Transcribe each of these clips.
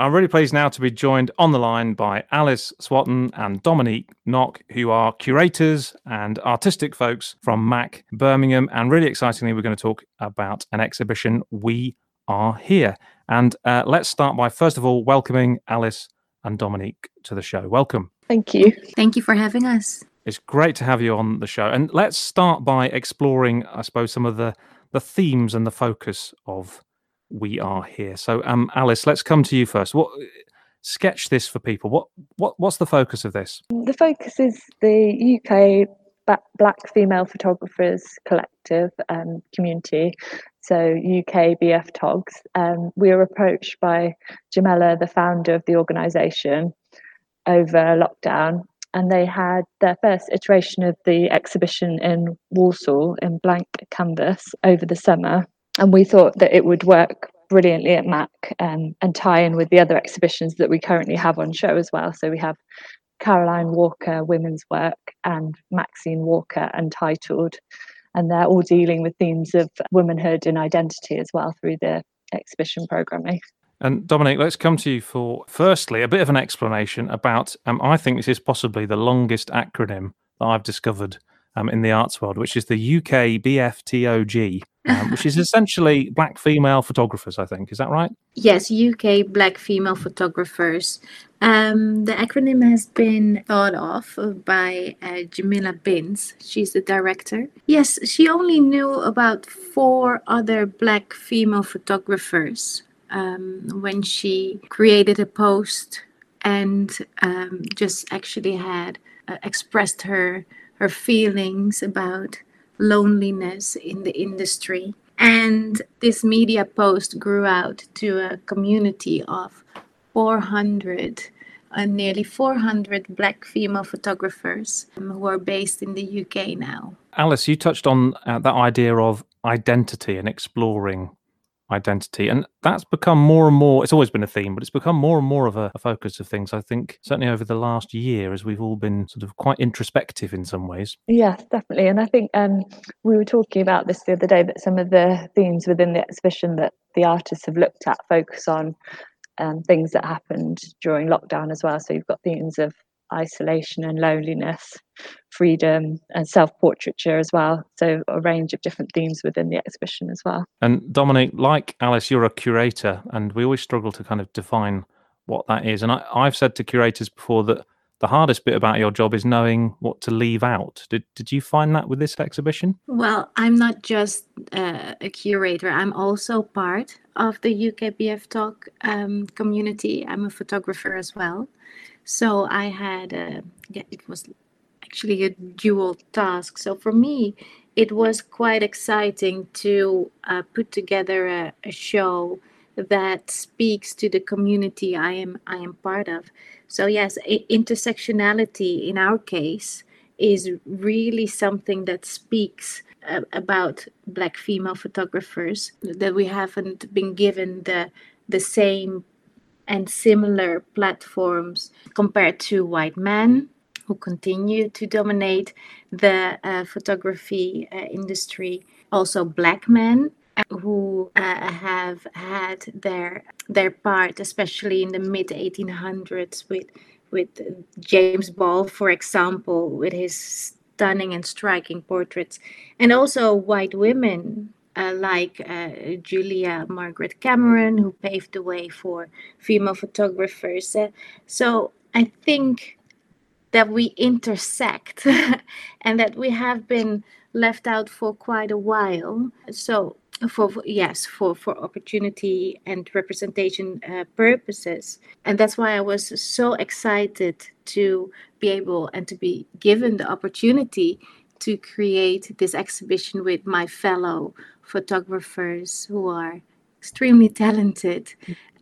I'm really pleased now to be joined on the line by Alice Swatton and Dominique Knock, who are curators and artistic folks from MAC Birmingham. And really excitingly, we're going to talk about an exhibition, We Are Here. And uh, let's start by, first of all, welcoming Alice and Dominique to the show. Welcome. Thank you. Thank you for having us. It's great to have you on the show. And let's start by exploring, I suppose, some of the, the themes and the focus of we are here. So, um, Alice, let's come to you first. What sketch this for people? What what what's the focus of this? The focus is the UK Black Female Photographers Collective um, community. So UK BF Togs. Um, we were approached by Jamela, the founder of the organisation, over lockdown, and they had their first iteration of the exhibition in Walsall in blank canvas over the summer and we thought that it would work brilliantly at MAC um, and tie in with the other exhibitions that we currently have on show as well. So we have Caroline Walker women's work and Maxine Walker untitled, and they're all dealing with themes of womanhood and identity as well through the exhibition programming. And Dominique, let's come to you for firstly a bit of an explanation about. Um, I think this is possibly the longest acronym that I've discovered um, in the arts world, which is the UK BFTOG, um, which is essentially Black Female Photographers, I think. Is that right? Yes, UK Black Female Photographers. Um, the acronym has been thought of by uh, Jamila Binns. She's the director. Yes, she only knew about four other Black female photographers um, when she created a post and um, just actually had uh, expressed her her feelings about loneliness in the industry. And this media post grew out to a community of 400, uh, nearly 400 black female photographers um, who are based in the UK now. Alice, you touched on uh, that idea of identity and exploring identity. And that's become more and more, it's always been a theme, but it's become more and more of a, a, focus of things, I think, certainly over the last year, as we've all been sort of quite introspective in some ways. Yes, definitely. And I think um, we were talking about this the other day that some of the themes within the exhibition that the artists have looked at focus on um, things that happened during lockdown as well. So you've got themes of isolation and loneliness, freedom, and self portraiture as well. So, a range of different themes within the exhibition as well. And Dominique, like Alice, you're a curator, and we always struggle to kind of define what that is. And I, I've said to curators before that the hardest bit about your job is knowing what to leave out. Did did you find that with this exhibition? Well, I'm not just uh, a curator. I'm also part of the UK BF Tog um, community. I'm a photographer as well. So I had a, yeah, it was actually a dual task. So for me, it was quite exciting to uh, put together a, a show that speaks to the community I am I am part of. So yes, intersectionality in our case is really something that speaks uh, about black female photographers that we haven't been given the the same and similar platforms compared to white men who continue to dominate the uh, photography uh, industry. Also, black men who uh, have had their their part, especially in the mid 1800s, with with James Ball, for example, with his stunning and striking portraits, and also white women uh, like uh, Julia Margaret Cameron, who paved the way for female photographers. Uh, so I think that we intersect and that we have been left out for quite a while. So for, for yes for for opportunity and representation uh, purposes and that's why i was so excited to be able and to be given the opportunity to create this exhibition with my fellow photographers who are extremely talented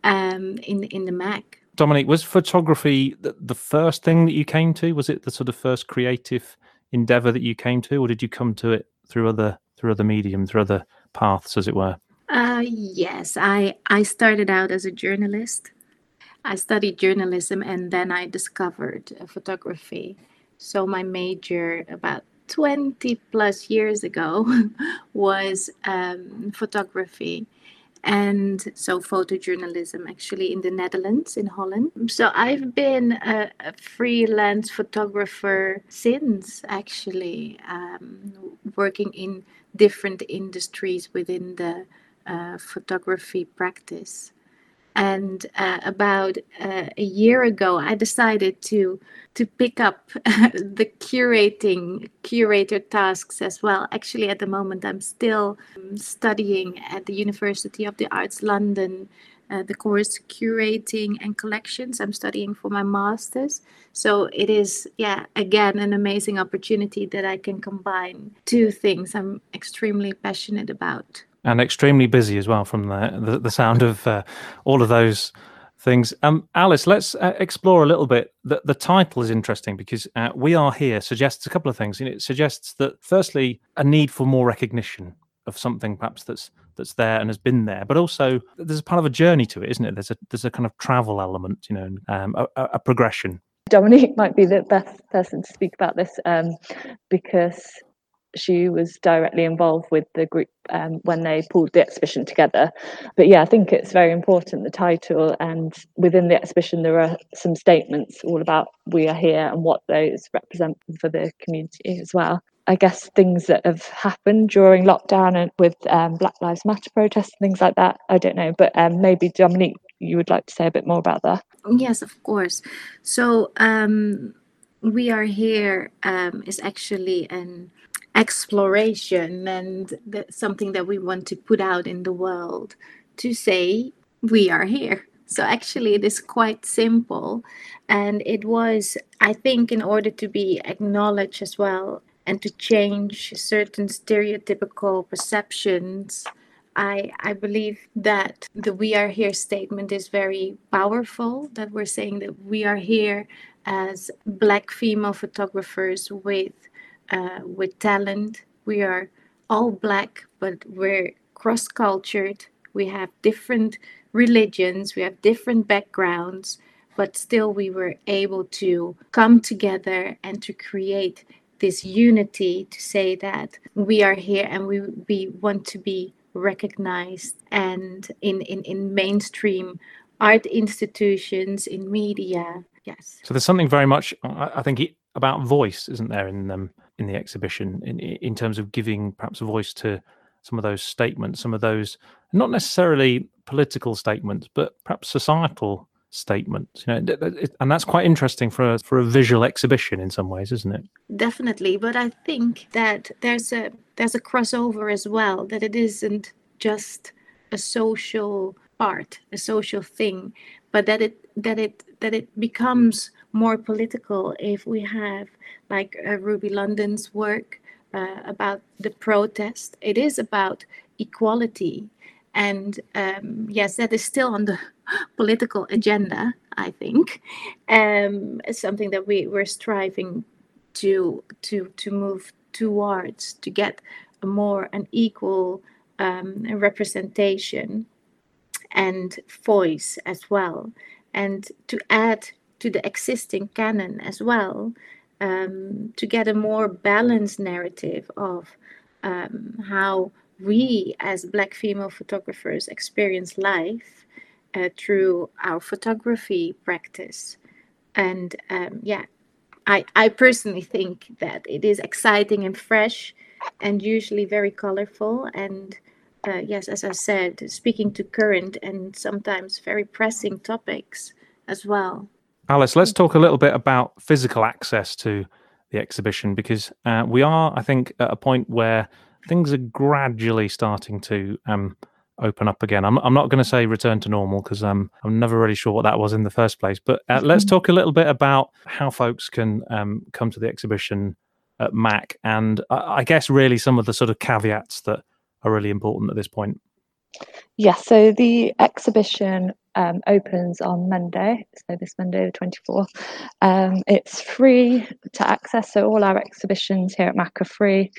um, in in the Mac. Dominique, was photography the, the first thing that you came to? Was it the sort of first creative endeavor that you came to, or did you come to it through other through other medium, through other paths, as it were? Uh, yes, I I started out as a journalist. I studied journalism, and then I discovered uh, photography. So my major about 20 plus years ago was um, photography. and so photojournalism actually in the Netherlands, in Holland. So I've been a, a freelance photographer since actually um, working in different industries within the uh, photography practice. And uh, about uh, a year ago, I decided to to pick up the curating curator tasks as well. Actually, at the moment, I'm still um, studying at the University of the Arts London. Uh, the course curating and collections i'm studying for my masters so it is yeah again an amazing opportunity that i can combine two things i'm extremely passionate about and extremely busy as well from the the, the sound of uh, all of those things. Um, Alice, let's uh, explore a little bit. The, the title is interesting because uh, we are here suggests a couple of things. It suggests that firstly, a need for more recognition of something perhaps that's that's there and has been there, but also there's a part of a journey to it, isn't it? There's a there's a kind of travel element, you know, um, a, a progression. Dominique might be the best person to speak about this um, because she was directly involved with the group um, when they pulled the exhibition together. But yeah, I think it's very important the title, and within the exhibition, there are some statements all about we are here and what those represent for the community as well. I guess things that have happened during lockdown and with um, Black Lives Matter protests and things like that. I don't know, but um, maybe Dominique, you would like to say a bit more about that. Yes, of course. So um, we are here um, is actually an exploration and something that we want to put out in the world to say we are here. So actually, it is quite simple. And it was, I think, in order to be acknowledged as well and to change certain stereotypical perceptions. I, I believe that the We Are Here statement is very powerful, that we're saying that we are here as Black female photographers with uh, with talent. We are all black, but we're cross cultured. We have different religions, we have different backgrounds, but still we were able to come together and to create this unity to say that we are here and we, we want to be recognized and in, in, in mainstream art institutions, in media. Yes. So there's something very much, I think, about voice, isn't there, in them in the exhibition, in in terms of giving perhaps a voice to some of those statements, some of those not necessarily political statements, but perhaps societal statements. You know, and that's quite interesting for a, for a visual exhibition in some ways, isn't it? Definitely, but I think that there's a there's a crossover as well. That it isn't just a social part, a social thing, but that it that it that it becomes more political if we have like uh, Ruby London's work uh, about the protest. It is about equality. And um, yes, that is still on the political agenda, I think. Um, something that we, we're striving to, to, to move towards, to get a more an equal um, representation and voice as well. And to add to the existing canon as well um, to get a more balanced narrative of um, how we as black female photographers experience life uh, through our photography practice. And um, yeah I, I personally think that it is exciting and fresh and usually very colorful and uh, yes as i said speaking to current and sometimes very pressing topics as well Alice, let's talk a little bit about physical access to the exhibition because uh, we are, I think, at a point where things are gradually starting to um, open up again. I'm, I'm not going to say return to normal because um, I'm never really sure what that was in the first place. But uh, let's talk a little bit about how folks can um, come to the exhibition at MAC and uh, I guess really some of the sort of caveats that are really important at this point. Yes, so the exhibition um, opens on Monday, so this Monday, the 24th. Um, it's free to access, so all our exhibitions here at MAC are free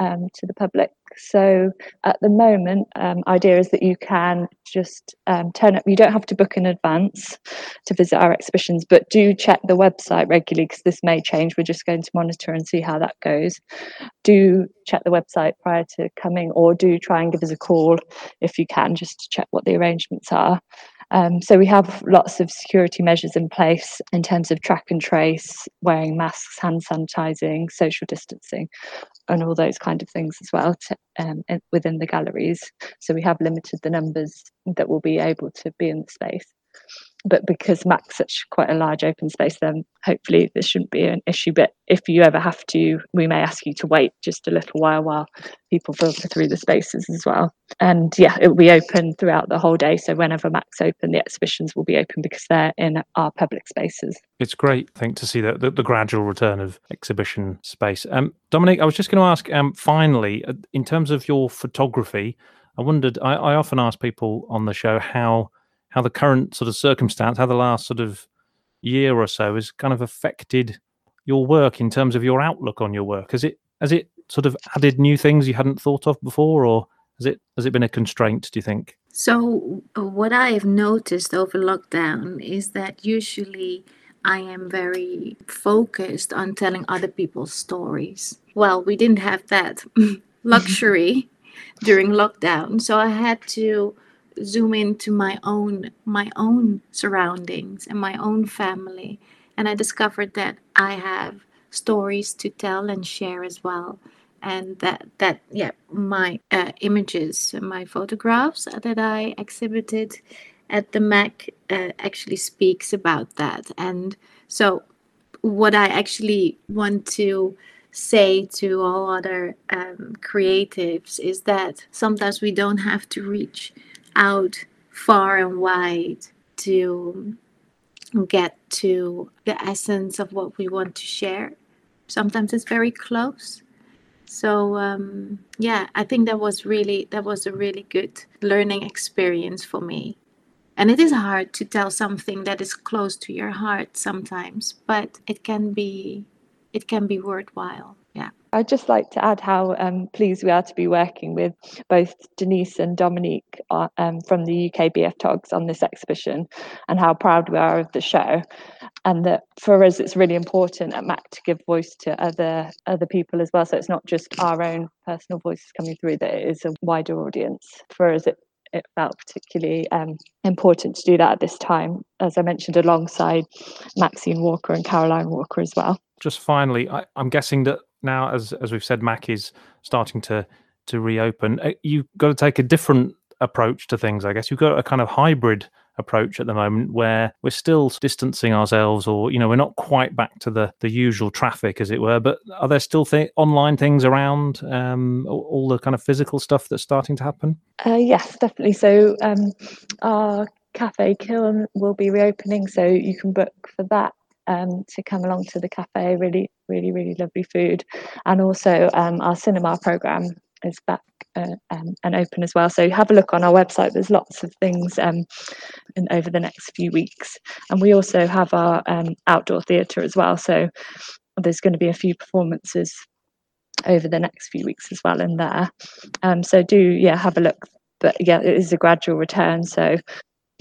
um, to the public. So at the moment, um, idea is that you can just um, turn up. You don't have to book in advance to visit our exhibitions, but do check the website regularly because this may change. We're just going to monitor and see how that goes. Do check the website prior to coming, or do try and give us a call if you can, just to check what the arrangements are. Um, so we have lots of security measures in place in terms of track and trace, wearing masks, hand sanitizing, social distancing, and all those kind of things as well to, um, within the galleries. So we have limited the numbers that will be able to be in the space but because Mac's such quite a large open space, then hopefully this shouldn't be an issue. But if you ever have to, we may ask you to wait just a little while while people filter through the spaces as well. And yeah, it will be open throughout the whole day. So whenever Mac's open, the exhibitions will be open because they're in our public spaces. It's great, I think, to see the, the, the gradual return of exhibition space. Um, Dominique, I was just going to ask, um, finally, uh, in terms of your photography, I wondered, I, I often ask people on the show how how the current sort of circumstance, how the last sort of year or so has kind of affected your work in terms of your outlook on your work. Has it has it sort of added new things you hadn't thought of before, or has it has it been a constraint? Do you think? So what I have noticed over lockdown is that usually I am very focused on telling other people's stories. Well, we didn't have that luxury during lockdown, so I had to zoom into my own my own surroundings and my own family. And i discovered that i have stories to tell and share as well. And that that yeah my uh, images my photographs that i exhibited at the mac uh, actually speaks about that. And so what i actually want to say to all other um, creatives is that sometimes we don't have to reach out far and wide to get to the essence of what we want to share. Sometimes it's very close. So um, yeah, I think that was really that was a really good learning experience for me. And it is hard to tell something that is close to your heart sometimes, but it can be it can be worthwhile. I'd just like to add how um, pleased we are to be working with both Denise and Dominique uh, um, from the UK BF Togs on this exhibition and how proud we are of the show. And that for us, it's really important at MAC to give voice to other other people as well. So it's not just our own personal voices coming through, that it is a wider audience. For us, it it felt particularly um, important to do that at this time, as I mentioned, alongside Maxine Walker and Caroline Walker as well. Just finally, I, am guessing that now, as as we've said, Mac is starting to to reopen. Uh, you've got to take a different approach to things. I guess you've got a kind of hybrid approach at the moment where we're still distancing ourselves or you know we're not quite back to the the usual traffic as it were but are there still th- online things around um, all the kind of physical stuff that's starting to happen uh, yes definitely so um, our cafe kiln will be reopening so you can book for that um, to come along to the cafe. Really, really, really lovely food, and also um, our cinema program is back uh, um, and open as well. So have a look on our website. There's lots of things um, in, over the next few weeks, and we also have our um, outdoor theatre as well. So there's going to be a few performances over the next few weeks as well in there. Um, so do yeah have a look. But yeah, it is a gradual return. So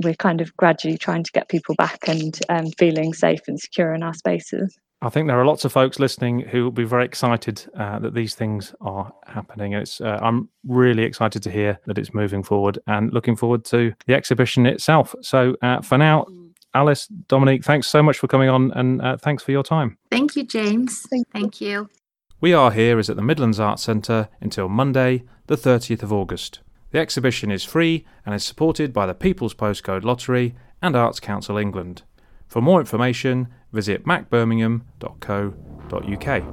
we're kind of gradually trying to get people back and um, feeling safe and secure in our spaces. I think there are lots of folks listening who will be very excited uh, that these things are happening. It's uh, I'm really excited to hear that it's moving forward and looking forward to the exhibition itself. So uh, for now, Alice, Dominique, thanks so much for coming on and uh, thanks for your time. Thank you, James. Thank you. Thank you. We Are Here is at the Midlands Arts Centre until Monday, the 30th of August. The exhibition is free and is supported by the People's Postcode Lottery and Arts Council England. For more information, visit macbirmingham.co.uk.